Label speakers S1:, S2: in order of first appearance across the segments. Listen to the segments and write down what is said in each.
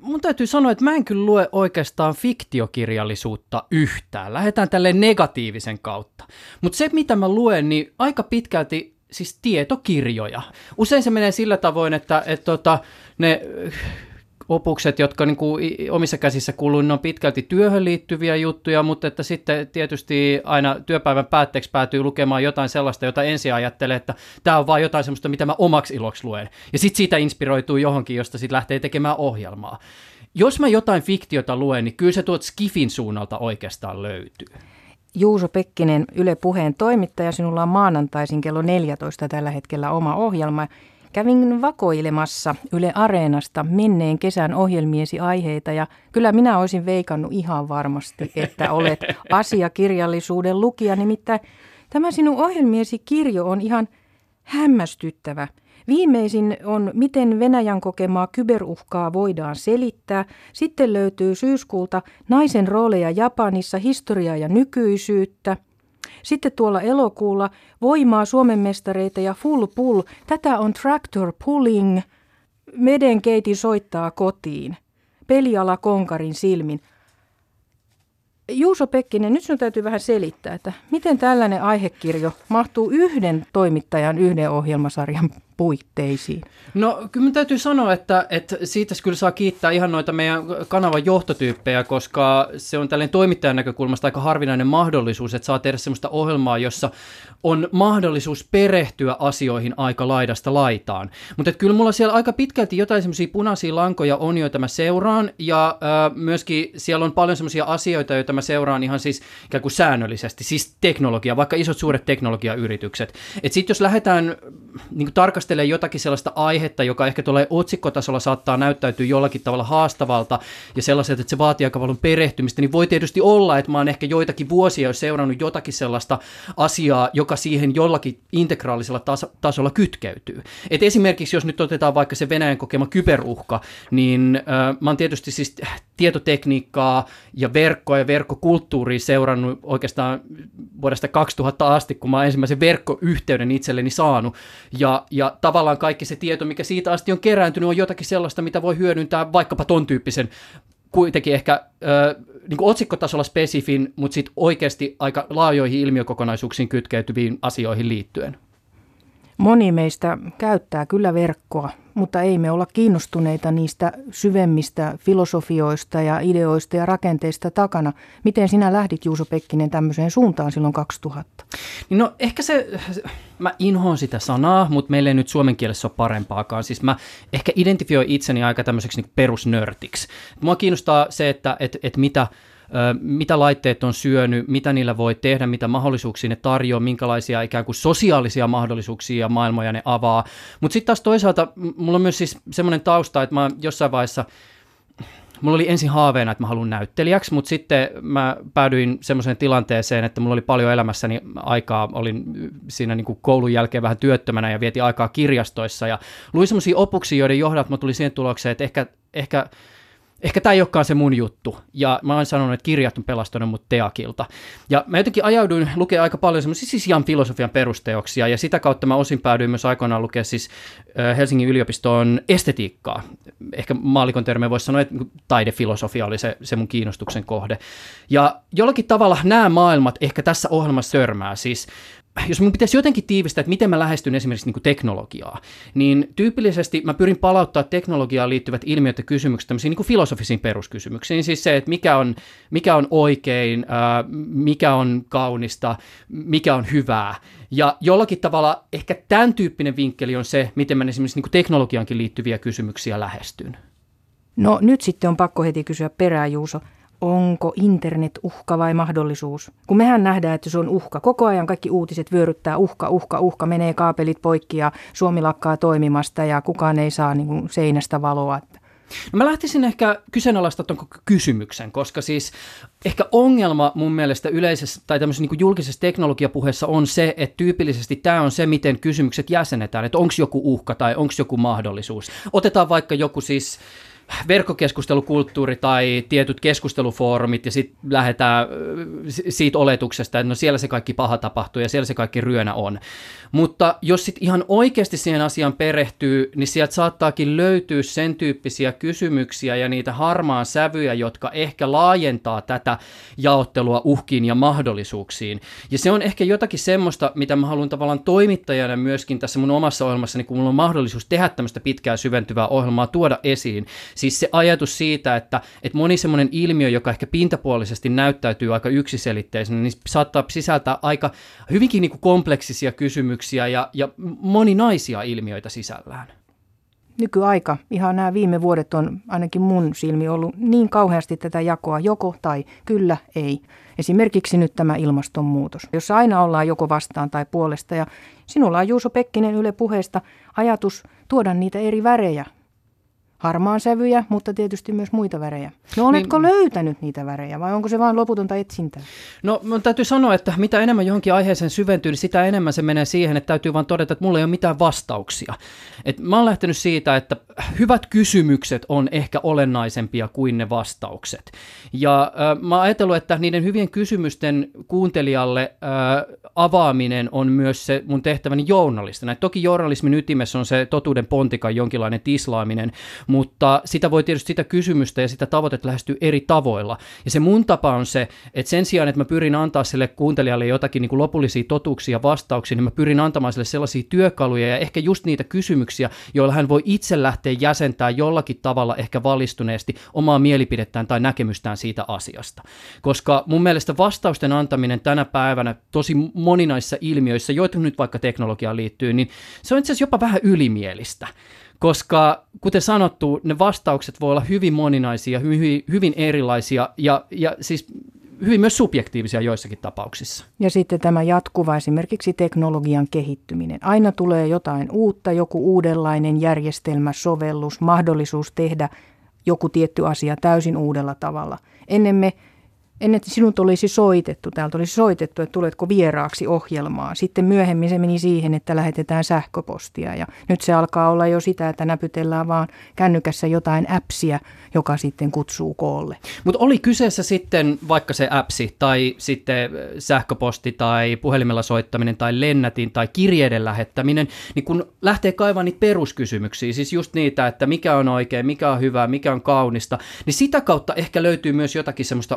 S1: mun täytyy sanoa, että mä en kyllä lue oikeastaan fiktiokirjallisuutta yhtään. Lähdetään tälle negatiivisen kautta. Mutta se, mitä mä luen, niin aika pitkälti siis tietokirjoja. Usein se menee sillä tavoin, että, että tota, ne opukset, jotka niin kuin omissa käsissä kuuluu, ne on pitkälti työhön liittyviä juttuja, mutta että sitten tietysti aina työpäivän päätteeksi päätyy lukemaan jotain sellaista, jota ensin ajattelee, että tämä on vain jotain sellaista, mitä mä omaksi iloksi luen. Ja sitten siitä inspiroituu johonkin, josta sitten lähtee tekemään ohjelmaa. Jos mä jotain fiktiota luen, niin kyllä se tuot Skifin suunnalta oikeastaan löytyy.
S2: Juuso Pekkinen, Yle Puheen toimittaja. Sinulla on maanantaisin kello 14 tällä hetkellä oma ohjelma. Kävin vakoilemassa Yle Areenasta menneen kesän ohjelmiesi aiheita ja kyllä minä olisin veikannut ihan varmasti, että olet asiakirjallisuuden lukija. Nimittäin tämä sinun ohjelmiesi kirjo on ihan hämmästyttävä. Viimeisin on Miten Venäjän kokemaa kyberuhkaa voidaan selittää. Sitten löytyy syyskuulta Naisen rooleja Japanissa, historiaa ja nykyisyyttä – sitten tuolla elokuulla voimaa Suomen mestareita ja full pull. Tätä on tractor pulling. Medenkeiti soittaa kotiin. Peliala konkarin silmin. Juuso Pekkinen, nyt sinun täytyy vähän selittää, että miten tällainen aihekirjo mahtuu yhden toimittajan yhden ohjelmasarjan puitteisiin?
S1: No kyllä minun täytyy sanoa, että, että siitä kyllä saa kiittää ihan noita meidän kanavan johtotyyppejä, koska se on tällainen toimittajan näkökulmasta aika harvinainen mahdollisuus, että saa tehdä sellaista ohjelmaa, jossa on mahdollisuus perehtyä asioihin aika laidasta laitaan. Mutta kyllä mulla siellä aika pitkälti jotain semmoisia punaisia lankoja on, joita mä seuraan, ja äh, myöskin siellä on paljon semmoisia asioita, joita mä seuraan ihan siis ikään kuin säännöllisesti, siis teknologia, vaikka isot suuret teknologiayritykset. Että sitten jos lähdetään niin tarkastelemaan tarkastelee jotakin sellaista aihetta, joka ehkä tulee otsikkotasolla saattaa näyttäytyä jollakin tavalla haastavalta ja sellaiset, että se vaatii aika paljon perehtymistä, niin voi tietysti olla, että mä oon ehkä joitakin vuosia jo seurannut jotakin sellaista asiaa, joka siihen jollakin integraalisella tas- tasolla kytkeytyy. Et esimerkiksi jos nyt otetaan vaikka se Venäjän kokema kyberuhka, niin äh, mä oon tietysti siis tietotekniikkaa ja verkkoa ja verkkokulttuuria seurannut oikeastaan vuodesta 2000 asti, kun mä oon ensimmäisen verkkoyhteyden itselleni saanut. Ja, ja tavallaan kaikki se tieto, mikä siitä asti on kerääntynyt, on jotakin sellaista, mitä voi hyödyntää vaikkapa ton tyyppisen kuitenkin ehkä äh, niin otsikkotasolla spesifin, mutta sitten oikeasti aika laajoihin ilmiökokonaisuuksiin kytkeytyviin asioihin liittyen.
S2: Moni meistä käyttää kyllä verkkoa, mutta ei me olla kiinnostuneita niistä syvemmistä filosofioista ja ideoista ja rakenteista takana. Miten sinä lähdit Juuso Pekkinen tämmöiseen suuntaan silloin 2000?
S1: Niin no ehkä se, mä inhoon sitä sanaa, mutta meillä ei nyt suomen kielessä ole parempaakaan. Siis mä ehkä identifioin itseni aika tämmöiseksi niin perusnörtiksi. Mua kiinnostaa se, että et, et mitä – mitä laitteet on syönyt, mitä niillä voi tehdä, mitä mahdollisuuksia ne tarjoaa, minkälaisia ikään kuin sosiaalisia mahdollisuuksia ja maailmoja ne avaa. Mutta sitten taas toisaalta mulla on myös siis semmoinen tausta, että mä jossain vaiheessa mulla oli ensin haaveena, että mä haluan näyttelijäksi, mutta sitten mä päädyin semmoiseen tilanteeseen, että mulla oli paljon elämässäni aikaa, olin siinä niin kuin koulun jälkeen vähän työttömänä ja vietin aikaa kirjastoissa ja luin semmoisia opuksia, joiden johdalta mä tulin siihen tulokseen, että ehkä, ehkä ehkä tämä ei olekaan se mun juttu. Ja mä oon sanonut, että kirjat on pelastanut mut teakilta. Ja mä jotenkin ajauduin lukemaan aika paljon semmoisia ihan filosofian perusteoksia, ja sitä kautta mä osin päädyin myös aikoinaan lukea siis Helsingin yliopiston estetiikkaa. Ehkä maalikon termejä voisi sanoa, että niinku taidefilosofia oli se, se mun kiinnostuksen kohde. Ja jollakin tavalla nämä maailmat ehkä tässä ohjelmassa törmää. Siis jos minun pitäisi jotenkin tiivistää, että miten mä lähestyn esimerkiksi niin kuin teknologiaa, niin tyypillisesti mä pyrin palauttaa teknologiaan liittyvät ilmiöt ja kysymykset tämmöisiin niin kuin filosofisiin peruskysymyksiin. Siis se, että mikä on, mikä on oikein, ää, mikä on kaunista, mikä on hyvää. Ja jollakin tavalla ehkä tämän tyyppinen vinkkeli on se, miten mä esimerkiksi niin kuin teknologiaankin liittyviä kysymyksiä lähestyn.
S2: No nyt sitten on pakko heti kysyä perää, Juuso onko internet uhka vai mahdollisuus? Kun mehän nähdään, että se on uhka. Koko ajan kaikki uutiset vyöryttää uhka, uhka, uhka. Menee kaapelit poikki ja Suomi lakkaa toimimasta ja kukaan ei saa niin kuin seinästä valoa.
S1: No mä lähtisin ehkä kyseenalaista tuon kysymyksen, koska siis ehkä ongelma mun mielestä yleisessä tai tämmöisessä niin julkisessa teknologiapuheessa on se, että tyypillisesti tämä on se, miten kysymykset jäsenetään, että onko joku uhka tai onko joku mahdollisuus. Otetaan vaikka joku siis verkkokeskustelukulttuuri tai tietyt keskustelufoorumit ja sitten lähdetään siitä oletuksesta, että no siellä se kaikki paha tapahtuu ja siellä se kaikki ryönä on. Mutta jos sitten ihan oikeasti siihen asiaan perehtyy, niin sieltä saattaakin löytyä sen tyyppisiä kysymyksiä ja niitä harmaan sävyjä, jotka ehkä laajentaa tätä jaottelua uhkiin ja mahdollisuuksiin. Ja se on ehkä jotakin semmoista, mitä mä haluan tavallaan toimittajana myöskin tässä mun omassa ohjelmassani, kun mulla on mahdollisuus tehdä tämmöistä pitkää syventyvää ohjelmaa, tuoda esiin. Siis se ajatus siitä, että, että moni semmoinen ilmiö, joka ehkä pintapuolisesti näyttäytyy aika yksiselitteisenä, niin saattaa sisältää aika hyvinkin niin kuin kompleksisia kysymyksiä ja, ja moninaisia ilmiöitä sisällään
S2: nykyaika, ihan nämä viime vuodet on ainakin mun silmi ollut niin kauheasti tätä jakoa joko tai kyllä ei. Esimerkiksi nyt tämä ilmastonmuutos, jossa aina ollaan joko vastaan tai puolesta. Ja sinulla on Juuso Pekkinen Yle puheesta ajatus tuoda niitä eri värejä harmaan sävyjä, mutta tietysti myös muita värejä. No oletko niin, löytänyt niitä värejä vai onko se vain loputonta etsintää?
S1: No täytyy sanoa, että mitä enemmän johonkin aiheeseen syventyy, niin sitä enemmän se menee siihen, että täytyy vain todeta, että mulla ei ole mitään vastauksia. Et mä oon lähtenyt siitä, että hyvät kysymykset on ehkä olennaisempia kuin ne vastaukset. Ja äh, mä oon ajatellut, että niiden hyvien kysymysten kuuntelijalle äh, avaaminen on myös se mun tehtäväni journalistina. Et toki journalismin ytimessä on se totuuden pontikan jonkinlainen tislaaminen, mutta sitä voi tietysti sitä kysymystä ja sitä tavoitetta lähestyä eri tavoilla. Ja se mun tapa on se, että sen sijaan, että mä pyrin antaa sille kuuntelijalle jotakin niin kuin lopullisia totuuksia vastauksia, niin mä pyrin antamaan sille sellaisia työkaluja ja ehkä just niitä kysymyksiä, joilla hän voi itse lähteä jäsentää jollakin tavalla ehkä valistuneesti omaa mielipidettään tai näkemystään siitä asiasta. Koska mun mielestä vastausten antaminen tänä päivänä tosi moninaisissa ilmiöissä, joita nyt vaikka teknologiaan liittyy, niin se on itse asiassa jopa vähän ylimielistä koska kuten sanottu, ne vastaukset voi olla hyvin moninaisia, hyvin, hyvin erilaisia ja, ja siis hyvin myös subjektiivisia joissakin tapauksissa.
S2: Ja sitten tämä jatkuva esimerkiksi teknologian kehittyminen. Aina tulee jotain uutta, joku uudenlainen järjestelmä, sovellus, mahdollisuus tehdä joku tietty asia täysin uudella tavalla. Ennen me ennen sinut olisi soitettu, täältä olisi soitettu, että tuletko vieraaksi ohjelmaan. Sitten myöhemmin se meni siihen, että lähetetään sähköpostia ja nyt se alkaa olla jo sitä, että näpytellään vaan kännykässä jotain appsia, joka sitten kutsuu koolle.
S1: Mutta oli kyseessä sitten vaikka se appsi tai sitten sähköposti tai puhelimella soittaminen tai lennätin tai kirjeiden lähettäminen, niin kun lähtee kaivamaan niitä peruskysymyksiä, siis just niitä, että mikä on oikein, mikä on hyvää, mikä on kaunista, niin sitä kautta ehkä löytyy myös jotakin semmoista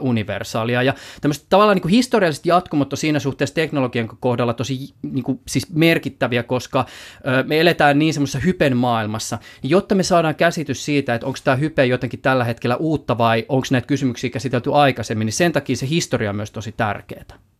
S1: universaalia ja tämmöistä tavallaan niin kuin historialliset jatkumot on siinä suhteessa teknologian kohdalla tosi niin kuin, siis merkittäviä, koska ö, me eletään niin semmoisessa hypen maailmassa, jotta me saadaan käsitys siitä, että onko tämä hype jotenkin tällä hetkellä uutta vai onko näitä kysymyksiä käsitelty aikaisemmin, niin sen takia se historia on myös tosi tärkeää.